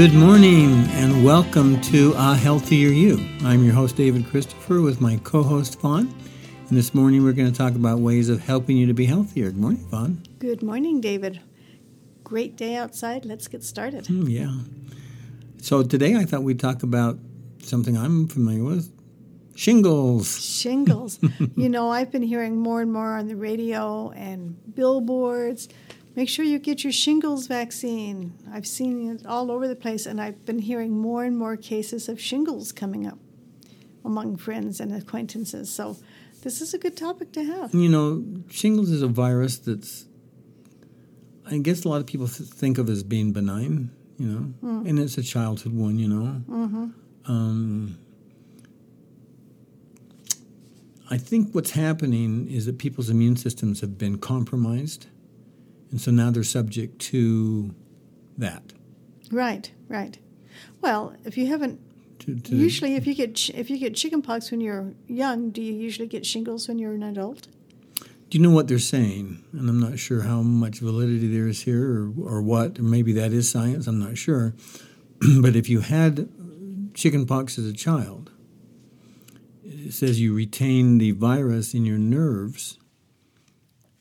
Good morning and welcome to A Healthier You. I'm your host, David Christopher, with my co host, Fawn. And this morning we're going to talk about ways of helping you to be healthier. Good morning, Fawn. Good morning, David. Great day outside. Let's get started. Mm, yeah. So today I thought we'd talk about something I'm familiar with shingles. Shingles. you know, I've been hearing more and more on the radio and billboards. Make sure you get your shingles vaccine. I've seen it all over the place, and I've been hearing more and more cases of shingles coming up among friends and acquaintances. So, this is a good topic to have. You know, shingles is a virus that's, I guess a lot of people think of as being benign, you know, mm. and it's a childhood one, you know. Mm-hmm. Um, I think what's happening is that people's immune systems have been compromised, and so now they're subject to that. Right, right. Well, if you haven't, to, to usually if you get if you get chickenpox when you're young, do you usually get shingles when you're an adult? Do you know what they're saying? And I'm not sure how much validity there is here, or, or what. Or maybe that is science. I'm not sure. but if you had chickenpox as a child, it says you retain the virus in your nerves,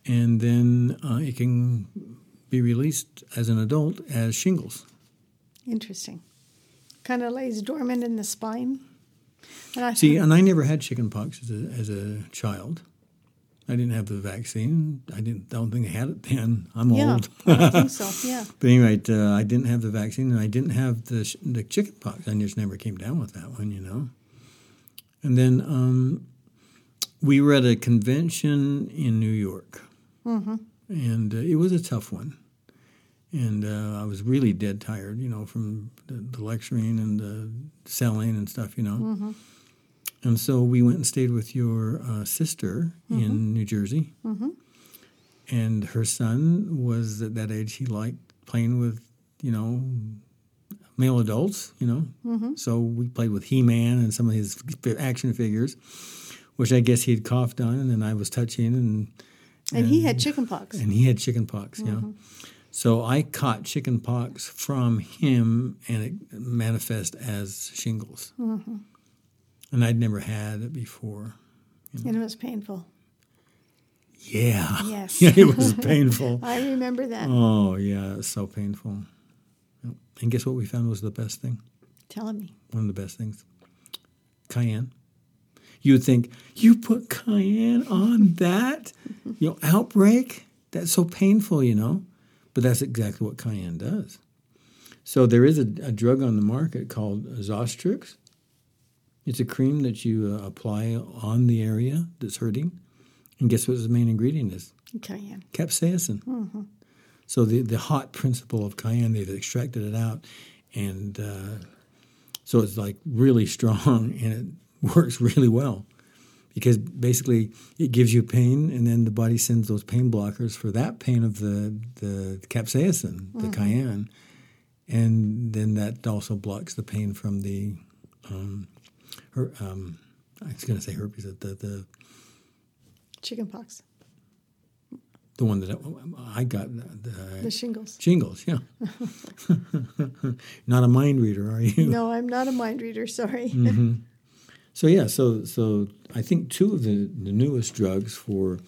and then uh, it can be released as an adult as shingles. Interesting. Kind of lays dormant in the spine. And I See, and I never had chickenpox as a, as a child. I didn't have the vaccine. I didn't. I don't think I had it then. I'm yeah, old. I think so. Yeah. But anyway, uh, I didn't have the vaccine, and I didn't have the the chickenpox. I just never came down with that one, you know. And then um, we were at a convention in New York, mm-hmm. and uh, it was a tough one. And uh, I was really dead tired, you know, from the, the, lecturing and the selling and stuff, you know. Mm-hmm. And so we went and stayed with your uh, sister mm-hmm. in New Jersey. Mm-hmm. And her son was at that age, he liked playing with, you know, male adults, you know. Mm-hmm. So we played with He Man and some of his action figures, which I guess he had coughed on, and then I was touching and. And, and he had chickenpox. And he had chickenpox, mm-hmm. yeah. So I caught chickenpox from him, and it manifest as shingles. Mm-hmm. And I'd never had it before. You know? And it was painful. Yeah. Yes. yeah, it was painful. I remember that. Oh, yeah, it was so painful. And guess what we found was the best thing? Tell me. One of the best things cayenne. You would think, you put cayenne on that? you know, outbreak? That's so painful, you know? But that's exactly what cayenne does. So there is a, a drug on the market called Zostrix. It's a cream that you uh, apply on the area that's hurting. And guess what the main ingredient is? Cayenne. Capsaicin. Mm-hmm. So the, the hot principle of cayenne, they've extracted it out, and uh, so it's like really strong and it works really well because basically it gives you pain, and then the body sends those pain blockers for that pain of the the capsaicin, mm-hmm. the cayenne, and then that also blocks the pain from the. Um, her, um, I was going to say herpes, the the chickenpox. The one that I got. The, the shingles. Shingles, yeah. not a mind reader, are you? No, I'm not a mind reader. Sorry. Mm-hmm. So yeah, so so I think two of the, the newest drugs for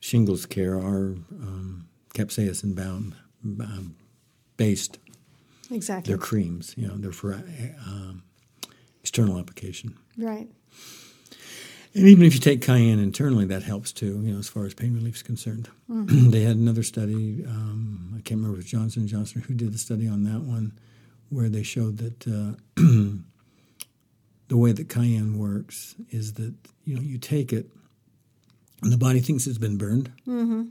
shingles care are um, capsaicin bound um, based. Exactly. They're creams. You know, they're for uh, um, external application. Right. And even if you take cayenne internally, that helps too, you know, as far as pain relief is concerned. Mm-hmm. they had another study, um, I can't remember if it was Johnson Johnson who did the study on that one, where they showed that uh, the way that cayenne works is that, you know, you take it and the body thinks it's been burned. Mm-hmm.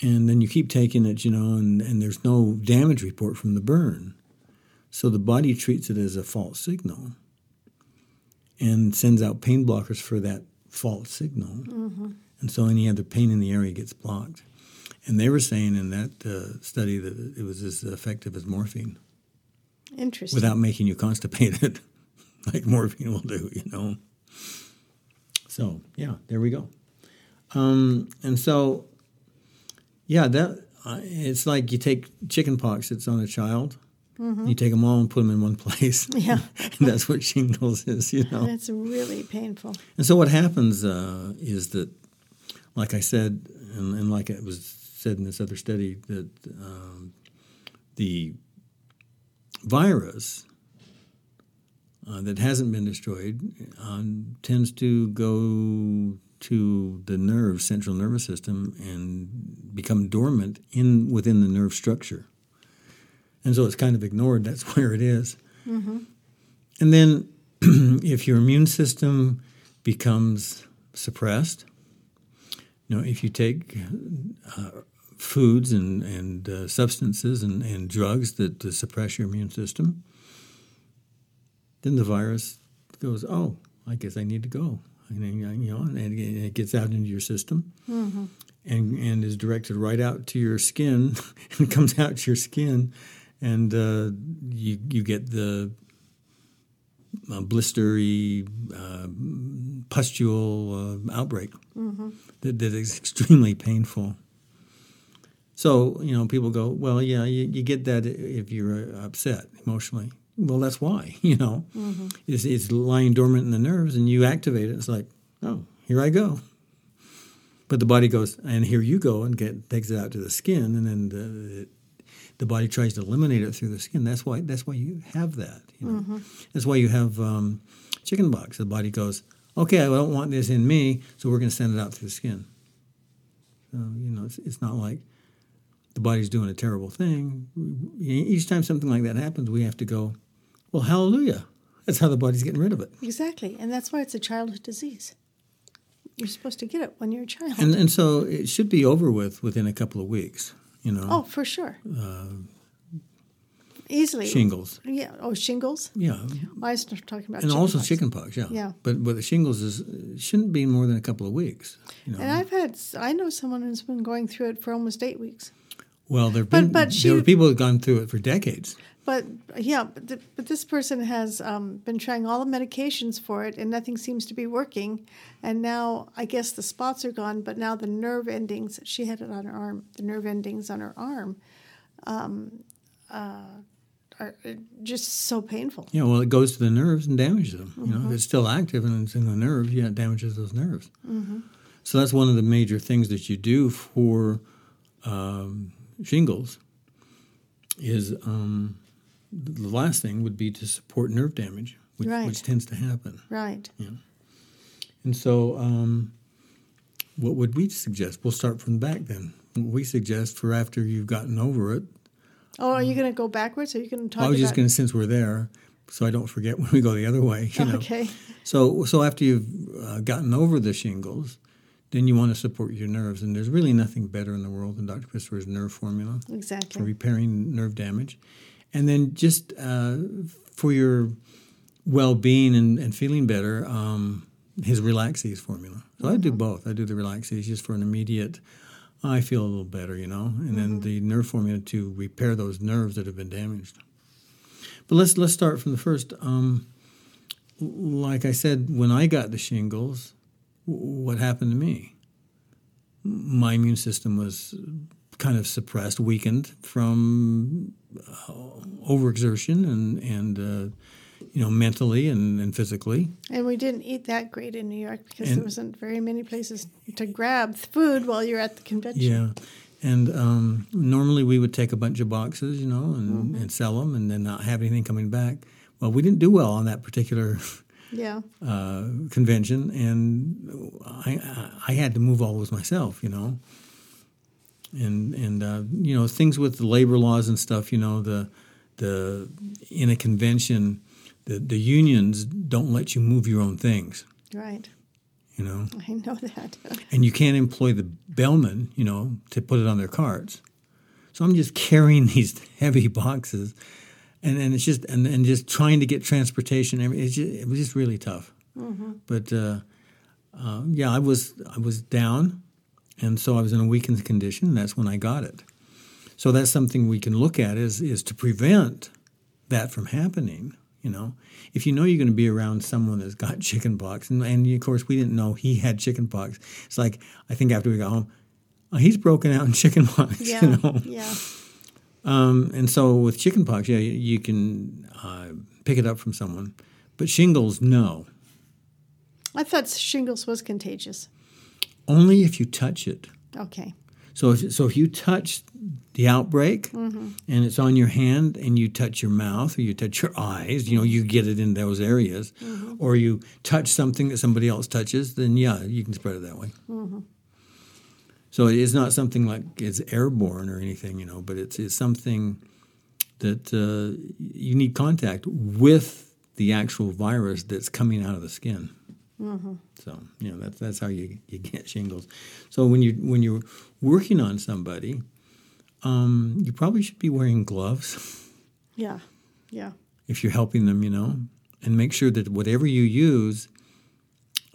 And then you keep taking it, you know, and, and there's no damage report from the burn. So the body treats it as a false signal and sends out pain blockers for that false signal. Mm-hmm. And so any other pain in the area gets blocked. And they were saying in that uh, study that it was as effective as morphine. Interesting. Without making you constipated, like morphine will do, you know. So, yeah, there we go. Um, and so, yeah, that uh, it's like you take chicken pox that's on a child, You take them all and put them in one place. Yeah. and that's what shingles is, you know. It's really painful. And so what happens uh, is that, like I said, and, and like it was said in this other study, that um, the virus uh, that hasn't been destroyed um, tends to go to the nerve, central nervous system, and become dormant in within the nerve structure. And so it's kind of ignored. That's where it is. And then if your immune system becomes suppressed, you know, if you take uh, foods and, and uh, substances and, and drugs that uh, suppress your immune system, then the virus goes, oh, I guess I need to go. And, you know, and it gets out into your system and, and is directed right out to your skin and comes out to your skin. And uh, you, you get the uh, blistery uh, pustule uh, outbreak that, that is extremely painful. So, you know, people go, well, yeah, you, you get that if you're uh, upset emotionally. Well, that's why, you know. It's, it's lying dormant in the nerves and you activate it. It's like, oh, here I go. But the body goes, and here you go, and get, takes it out to the skin, and then the, the body tries to eliminate it through the skin. That's why that's why you have that. You know? That's why you have um, chickenpox. The body goes, okay, I don't want this in me, so we're going to send it out through the skin. So you know, it's, it's not like the body's doing a terrible thing. Each time something like that happens, we have to go, well, hallelujah. That's how the body's getting rid of it. Exactly. And that's why it's a childhood disease. You're supposed to get it when you're a child. And and so it should be over with within a couple of weeks. You know, oh, for sure. Uh, Easily. shingles. Yeah. Oh, shingles? Yeah, I was talking about and also chickenpox. chickenpox. Yeah, Yeah. But but the shingles is shouldn't be more than a couple of weeks. You know, And I've had, I know someone who's been going through it for almost eight weeks. Well, there've been but she- there were people who've gone through it for decades. But yeah, but, th- but this person has um, been trying all the medications for it, and nothing seems to be working. And now I guess the spots are gone, but now the nerve endings. She had it on her arm. The nerve endings on her arm um, uh, are uh, just so painful. Yeah, well, it goes to the nerves and damages them. You know, Mm-hmm. if it's still active and it's in the nerves, yeah, it damages those nerves. Mm-hmm. So that's one of the major things that you do for um, shingles. Is um, the last thing would be to support nerve damage, which, Right. which tends to happen. Right. Yeah. And so, um, what would we suggest? We'll start from the back then. What we suggest for after you've gotten over it. Oh, are you going to go backwards? Or are you going to talk I was just going to, since we're there, so I don't forget when we go the other way. You know. Okay. So, so after you've uh, gotten over the shingles, then you want to support your nerves. And there's really nothing better in the world than Dr. Christopher's nerve formula exactly. for repairing nerve damage. And then just uh, for your well being and, and feeling better, um, his Relax-Eze formula. So I do both. I do the Relax-Eze just for an immediate, I feel a little better, you know, and then the nerve formula to repair those nerves that have been damaged. But let's let's start from the first. Um, like I said, when I got the shingles, what happened to me? My immune system was kind of suppressed, weakened from uh, overexertion and and uh, you know mentally and, and physically. And we didn't eat that great in New York because And- there wasn't very many places to grab food while you're at the convention. Yeah. And um, normally we would take a bunch of boxes, you know, and, and sell them, and then not have anything coming back. Well, we didn't do well on that particular Yeah. uh, convention, and I, I had to move all those myself, you know. And and uh, you know things with the labor laws and stuff, you know the the in a convention, the the unions don't let you move your own things, Right. you know, I know that. and you can't employ the bellman, you know, to put it on their carts. So I'm just carrying these heavy boxes, and, and it's just and, and just trying to get transportation. I mean, It's just, it was just really tough. But uh, uh, yeah, I was I was down, and so I was in a weakened condition. And that's when I got it. So that's something we can look at is is to prevent that from happening. You know, if you know you're going to be around someone that's got chickenpox, and, and of course we didn't know he had chickenpox. It's like I think after we got home, oh, he's broken out in chickenpox. Yeah. You know, Yeah. Um, and so with chickenpox, yeah, you, you can uh, pick it up from someone, but shingles, no. I thought shingles was contagious. Only if you touch it. Okay. So if, so if you touch the outbreak and it's on your hand and you touch your mouth or you touch your eyes, you know, you get it in those areas, or you touch something that somebody else touches, then yeah, you can spread it that way. So it's not something like it's airborne or anything, you know, but it's, it's something that uh, you need contact with the actual virus that's coming out of the skin. So you know that's that's how you, you get shingles. So when you when you're working on somebody, um, you probably should be wearing gloves Yeah. Yeah. if you're helping them, you know, and make sure that whatever you use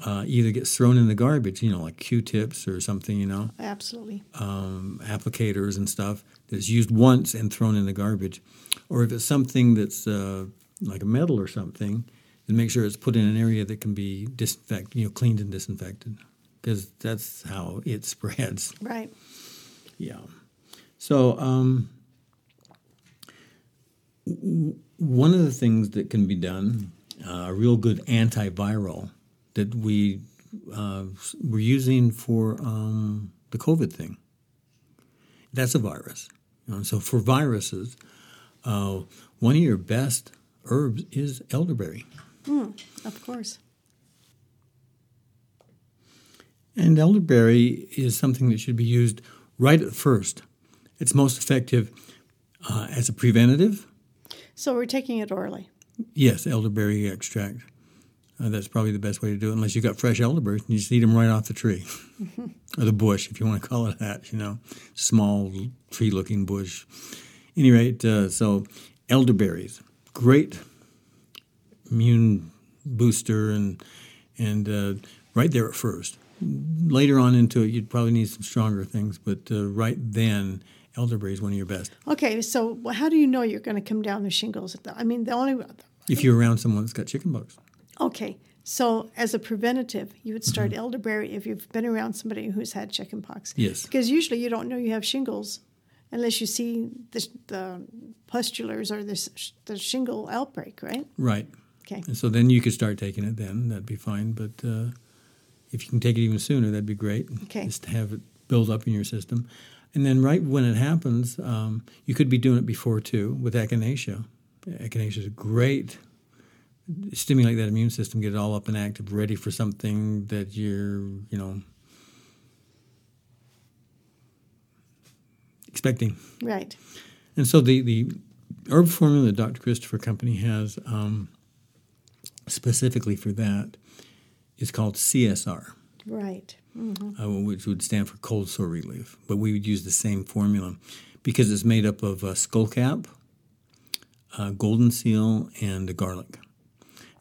uh, either gets thrown in the garbage, you know, like Q-tips or something, you know, Absolutely. um, applicators and stuff that's used once and thrown in the garbage, or if it's something that's uh, like a metal or something, then make sure it's put in an area that can be disinfected, you know, cleaned and disinfected, because that's how it spreads. Right. Yeah. So um, w- one of the things that can be done, uh, a real good antiviral that we uh, we're using for um, the COVID thing. That's a virus. You know, so for viruses, uh, one of your best herbs is elderberry. Of course. And elderberry is something that should be used right at first. It's most effective uh, as a preventative. So we're taking it orally. Yes, elderberry extract. Uh, that's probably the best way to do it, unless you've got fresh elderberries and you just eat them right off the tree or the bush, if you want to call it that. You know, small tree-looking bush. Any rate, uh, so elderberries, great immune booster, and and uh, right there at first. Later on into it, you'd probably need some stronger things, but uh, right then, elderberry is one of your best. Okay, so how do you know you're going to come down the shingles? I mean, the only If you're around someone that's got chickenpox. Okay. So as a preventative, you would start Mm-hmm. elderberry if you've been around somebody who's had chickenpox. Yes. Because usually you don't know you have shingles unless you see the, the pustulars or the, the shingle outbreak, right? Right. Okay. And so then you could start taking it then. That'd be fine. But uh, if you can take it even sooner, that'd be great. Okay. Just to have it build up in your system. And then right when it happens, um, you could be doing it before too with echinacea. Echinacea is a great stimulate that immune system, get it all up and active, ready for something that you're, you know, expecting. Right. And so the, the herb formula that Dr. Christopher Company has um, specifically for that is called CSR, Right. Mm-hmm. uh, which would stand for cold sore relief. But we would use the same formula because it's made up of uh, skullcap, uh, golden seal, and garlic.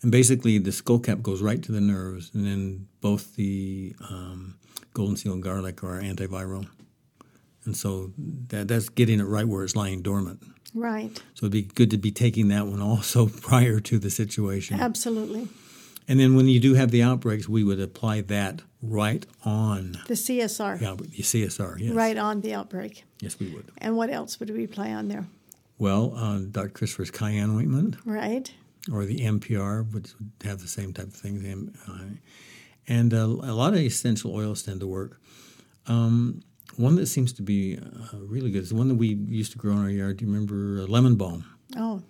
And basically, the skull cap goes right to the nerves, and then both the um, golden seal and garlic are antiviral. And so that, that's getting it right where it's lying dormant. Right. So it'd be good to be taking that one also prior to the situation. Absolutely. And then when you do have the outbreaks, we would apply that right on The CSR. outbreak, the CSR. Yes. Right on the outbreak. Yes, we would. And what else would we apply on there? Well, uh, Dr. Christopher's cayenne ointment Right. Or the MPR, which would have the same type of things. M- uh, And uh, a lot of essential oils tend to work. Um, one that seems to be uh, really good is the one that we used to grow in our yard. Do you remember uh, lemon balm? Oh,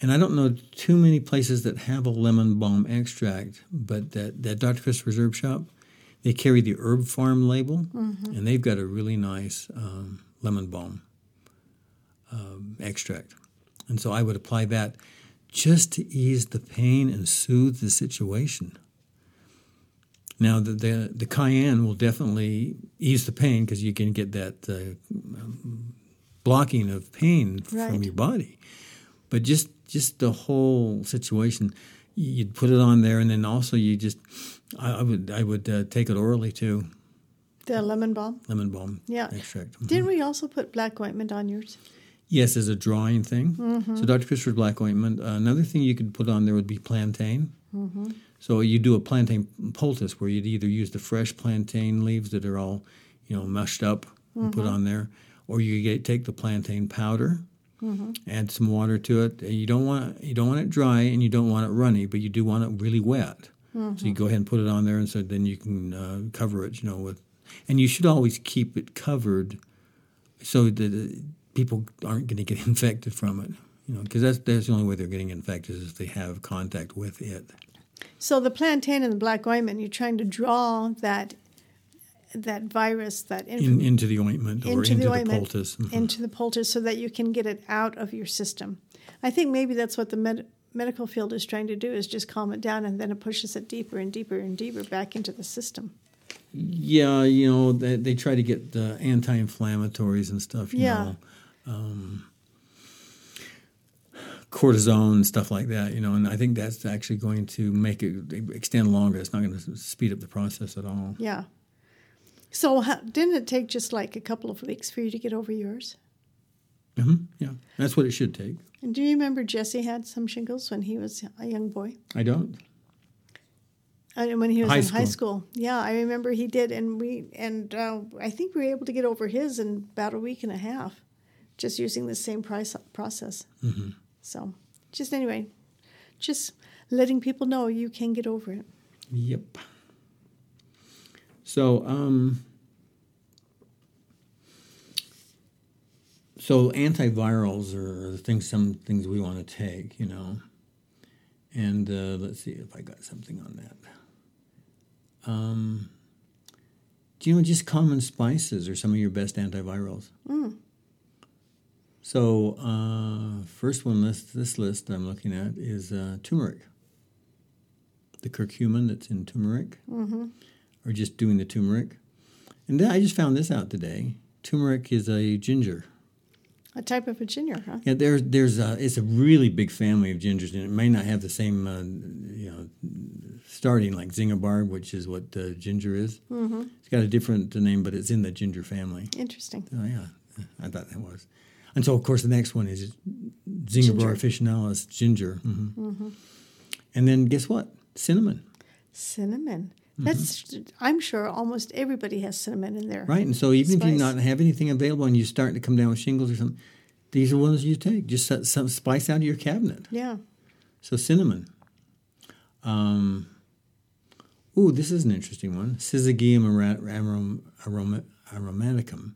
And I don't know too many places that have a lemon balm extract, but that, that Dr. Christopher's Herb Shop, they carry the Herb Pharm label, and they've got a really nice um, lemon balm um, extract. And so I would apply that just to ease the pain and soothe the situation. Now, the, the, the cayenne will definitely ease the pain because you can get that uh, blocking of pain Right. from your body but just just the whole situation you'd put it on there and then also you just i, I would i would uh, take it orally too the lemon balm. lemon balm Yeah. extract. Didn't we also put black ointment on yours? Yes as a drawing thing Mm-hmm. so dr christopher's black ointment uh, another thing you could put on there would be plantain Mm-hmm. so you do a plantain poultice where you'd either use the fresh plantain leaves that are all you know mushed up and Mm-hmm. put on there or you get, take the plantain powder, Mm-hmm. add some water to it. You don't want you don't want it dry and you don't want it runny, but you do want it really wet. Mm-hmm. So you go ahead and put it on there, and so then you can uh, cover it. You know with, and you should always keep it covered so that uh, people aren't going to get infected from it. You know, because that's that's the only way they're getting infected is if they have contact with it. So the plantain and the black ointment, you're trying to draw that that virus, that inf- In, into the ointment or into, the the, ointment, poultice. Mhm. into the poultice, so that you can get it out of your system. I think maybe that's what the med- medical field is trying to do: is just calm it down, and then it pushes it deeper and deeper and deeper back into the system. Yeah, you know, they, they try to get uh, anti-inflammatories and stuff. You Yeah. know, um, cortisone and stuff like that. You know, and I think that's actually going to make it extend longer. It's not going to speed up the process at all. Yeah. So how, didn't it take just like a couple of weeks for you to get over yours? hmm Yeah, that's what it should take. And do you remember Jesse had some shingles when he was a young boy? I don't. Uh, when he was High in high school. school. Yeah, I remember he did, and we and uh, I think we were able to get over his in about a week and a half, just using the same price process. Mm-hmm. So, just anyway, just letting people know you can get over it. Yep. So, um, so antivirals are the things, some things we want to take, you know. And uh, let's see if I got something on that. Um, do you know just common spices are some of your best antivirals? Mm. So, uh, first one list this list I'm looking at is uh, turmeric. The curcumin that's in turmeric, Mm-hmm. or just doing the turmeric. And then I just found this out today. Turmeric is a ginger. A type of a ginger, huh? Yeah, there's there's a, it's a really big family of gingers, and it may not have the same uh, you know starting like Zingiber, which is what uh, ginger is. Mm-hmm. It's got a different name, but it's in the ginger family. Interesting. Oh yeah, I thought that was. And so of course the next one is Ginger. Zingiber officinalis, ginger. hmm And then guess what? Cinnamon. Cinnamon. Mm-hmm. That's. I'm sure almost everybody has cinnamon in there. Right, and so even if you Spice. not have anything available and you're starting to come down with shingles or something, these are ones you take. Just set some spice out of your cabinet. Yeah. So cinnamon. Um, ooh, this is an interesting one. Syzygium arom- aromaticum,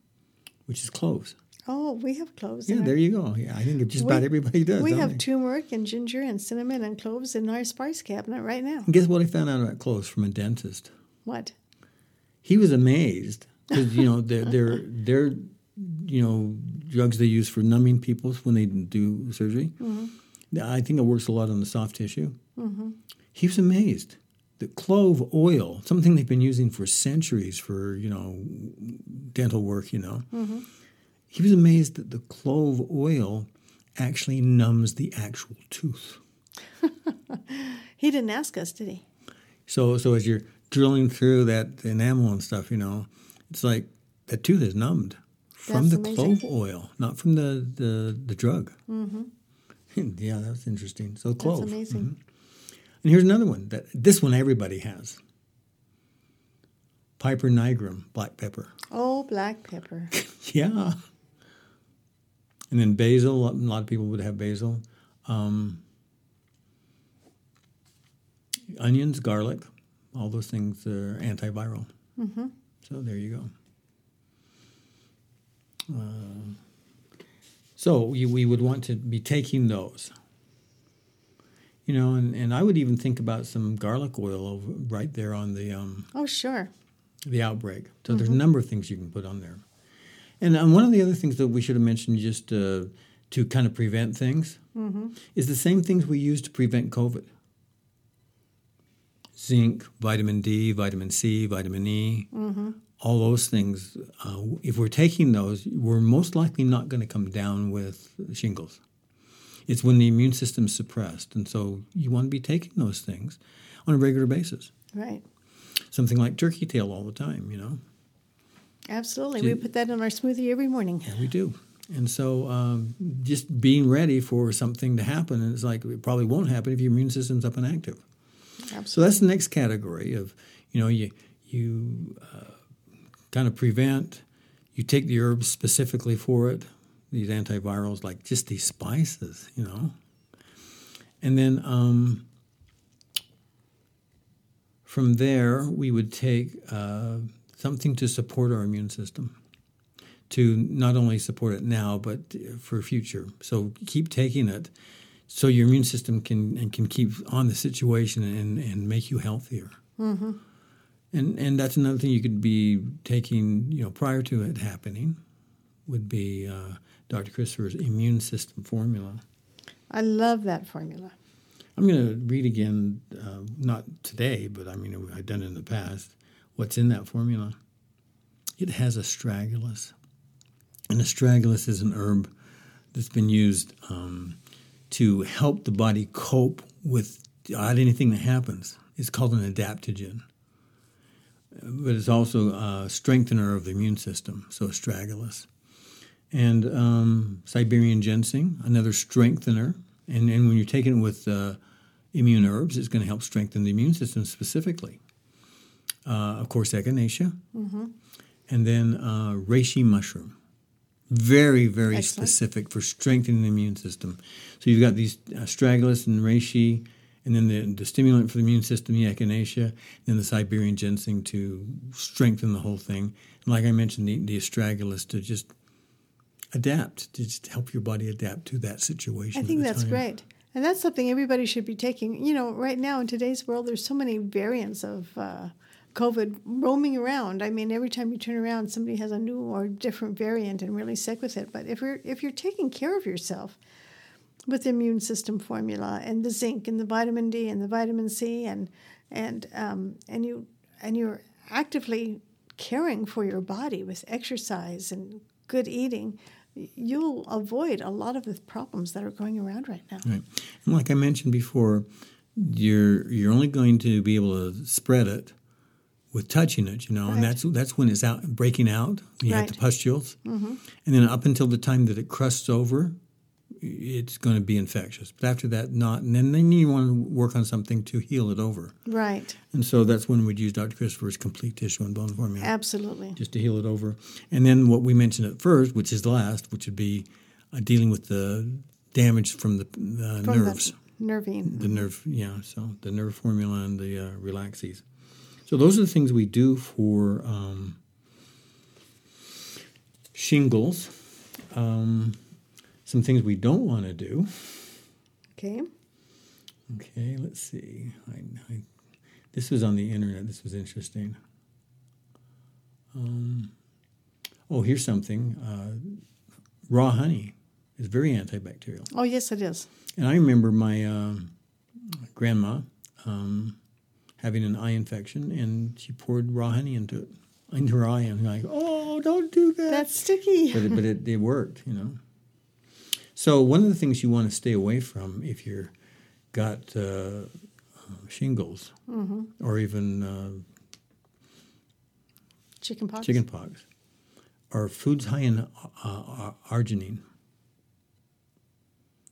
which is cloves. Oh, we have cloves. Yeah, in our- there you go. Yeah, I think just We- about everybody does. We have they? turmeric and ginger and cinnamon and cloves in our spice cabinet right now. And guess what I found out about cloves from a dentist? What? He was amazed because you know they're they're they're you know drugs they use for numbing people when they do surgery. Mm-hmm. I think it works a lot on the soft tissue. Mm-hmm. He was amazed that clove oil, something they've been using for centuries for you know dental work, you know. Mm-hmm. He was amazed that the clove oil actually numbs the actual tooth. He didn't ask us, did he? So so as you're drilling through that enamel and stuff, you know, it's like that tooth is numbed from That's the amazing. clove oil, not from the the, the drug. Mm-hmm. yeah, that's interesting. So clove. That's amazing. Mhm. And here's another one that this one everybody has. Piper nigrum, black pepper. Oh, black pepper. Yeah. And then basil. A lot, of people would have basil. Um, onions, garlic, all those things are antiviral. hmm So there you go. Uh, so we, we would want to be taking those. You know, and, and I would even think about some garlic oil over, right there on the um, Oh, sure. the outbreak. So there's a number of things you can put on there. And um, one of the other things that we should have mentioned just uh, to kind of prevent things is the same things we use to prevent COVID. Zinc, vitamin D, vitamin C, vitamin E, all those things. Uh, if we're taking those, we're most likely not going to come down with shingles. It's when the immune system's suppressed. And so you want to be taking those things on a regular basis. Right. Something like turkey tail all the time, you know? Absolutely. We put that in our smoothie every morning. Yeah, we do. And so um, just being ready for something to happen, and it's like it probably won't happen if your immune system's up and active. Absolutely. So that's the next category of, you know, you, you uh, kind of prevent, you take the herbs specifically for it, these antivirals, like just these spices, you know. And then um, from there, we would take uh, something to support our immune system, to not only support it now, but for future. So keep taking it so your immune system can and can keep on the situation and, and make you healthier. Mm-hmm. And and that's another thing you could be taking, you know, prior to it happening, would be uh, Dr. Christopher's immune system formula. I love that formula. I'm going to read again, uh, not today, but I mean I've done it in the past. What's in that formula? It has astragalus, and astragalus is an herb that's been used um, to help the body cope with anything that happens. It's called an adaptogen but it's also a strengthener of the immune system, so astragalus. And um, Siberian ginseng, another strengthener. And, and when you're taking it with uh, immune herbs, it's going to help strengthen the immune system specifically. Uh, of course, echinacea. Mm-hmm. And then uh, reishi mushroom. Very, very Excellent. specific for strengthening the immune system. So you've got these astragalus and reishi and then the, the stimulant for the immune system, the echinacea, and then the Siberian ginseng to strengthen the whole thing. And like I mentioned, the, the astragalus to just adapt, to just help your body adapt to that situation. I think that's time. great. And that's something everybody should be taking. You know, right now in today's world, there's so many variants of uh, COVID roaming around. I mean, every time you turn around, somebody has a new or different variant and really sick with it. But if you're if you're taking care of yourself with the immune system formula and the zinc and the vitamin D and the vitamin C and and um, and you and you're actively caring for your body with exercise and good eating, you'll avoid a lot of the problems that are going around right now. Right. And like I mentioned before, you're you're only going to be able to spread it with touching it, you know, and that's that's when it's out breaking out. You have the pustules, Mm-hmm. and then up until the time that it crusts over, it's going to be infectious. But after that, not. And then, then you want to work on something to heal it over. Right. And so that's when we'd use Dr. Christopher's complete tissue and bone formula Absolutely. just to heal it over. And then what we mentioned at first, which is the last, which would be uh, dealing with the damage from the uh, From nerves. the nervine. The nerve, yeah. So the nerve formula and the uh, Relax-Eze. So those are the things we do for um, shingles. Um, some things we don't want to do. Okay. Okay, let's see. I, I, this was on the internet. This was interesting. Um, oh, here's something. Uh, raw honey is very antibacterial. Oh, yes, it is. And I remember my um grandma um, having an eye infection, and she poured raw honey into it, into her eye, and like, oh, don't do that. That's sticky. but it, but it, it worked, you know. So one of the things you want to stay away from if you're got uh, shingles hmm or even uh, Chicken pox. chickenpox are foods high in uh, uh, arginine,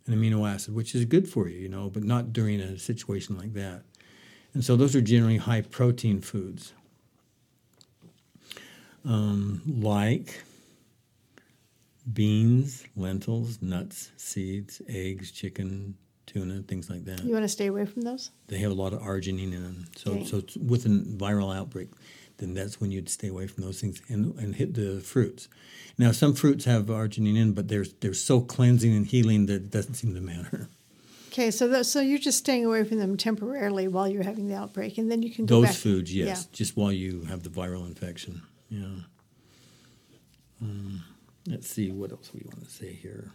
an amino acid, which is good for you, you know, but not during a situation like that. And so those are generally high protein foods, um, like beans, lentils, nuts, seeds, eggs, chicken, tuna, things like that. You want to stay away from those? They have a lot of arginine in them. So, Okay. so it's with a viral outbreak, then that's when you'd stay away from those things and, and hit the fruits. Now, some fruits have arginine in, but they're they're so cleansing and healing that it doesn't seem to matter. Okay, so th- so you're just staying away from them temporarily while you're having the outbreak, and then you can go Those back. foods, yes, Yeah. just while you have the viral infection. Yeah. Um, let's see what else we want to say here.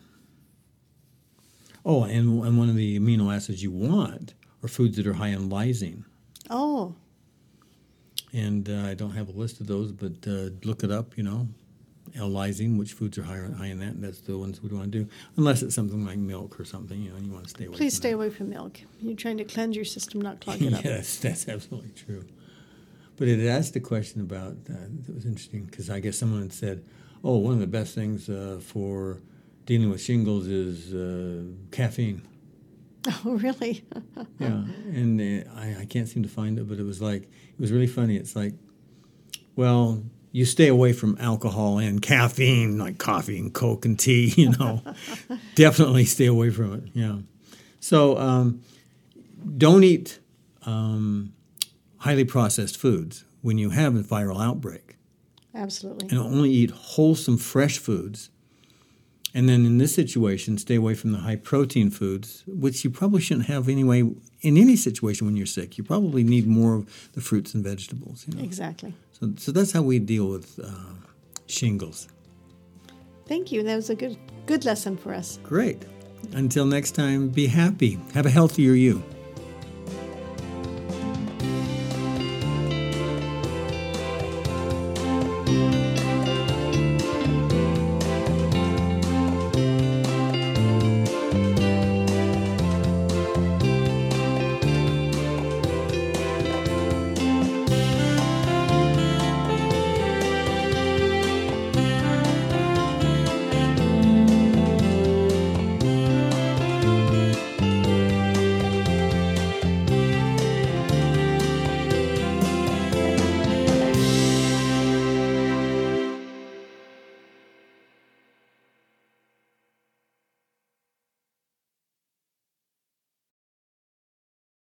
Oh, and, and one of the amino acids you want are foods that are high in lysine. Oh, and uh, I don't have a list of those, but uh, look it up. You know, L-lysine, which foods are higher high in that, and that's the ones we want to do. Unless it's something like milk or something, you know, you want to stay away. please stay that. away from milk. You're trying to cleanse your system, not clog it up. yes, that's absolutely true. But it asked a question about uh, that was interesting because I guess someone had said, "Oh, one of the best things uh, for dealing with shingles is uh, caffeine." Oh, really? yeah, and I, I can't seem to find it, but it was like it was really funny. It's like, well, you stay away from alcohol and caffeine, like coffee and Coke and tea. You know, definitely stay away from it. Yeah. So um, don't eat um, highly processed foods when you have a viral outbreak, Absolutely. and only eat wholesome, fresh foods. And then in this situation, stay away from the high protein foods, which you probably shouldn't have anyway. In any situation when you're sick, you probably need more of the fruits and vegetables. You know? Exactly. So, so that's how we deal with uh, shingles. Thank you. That was a good good lesson for us. Great. Until next time, be happy. Have a healthier you.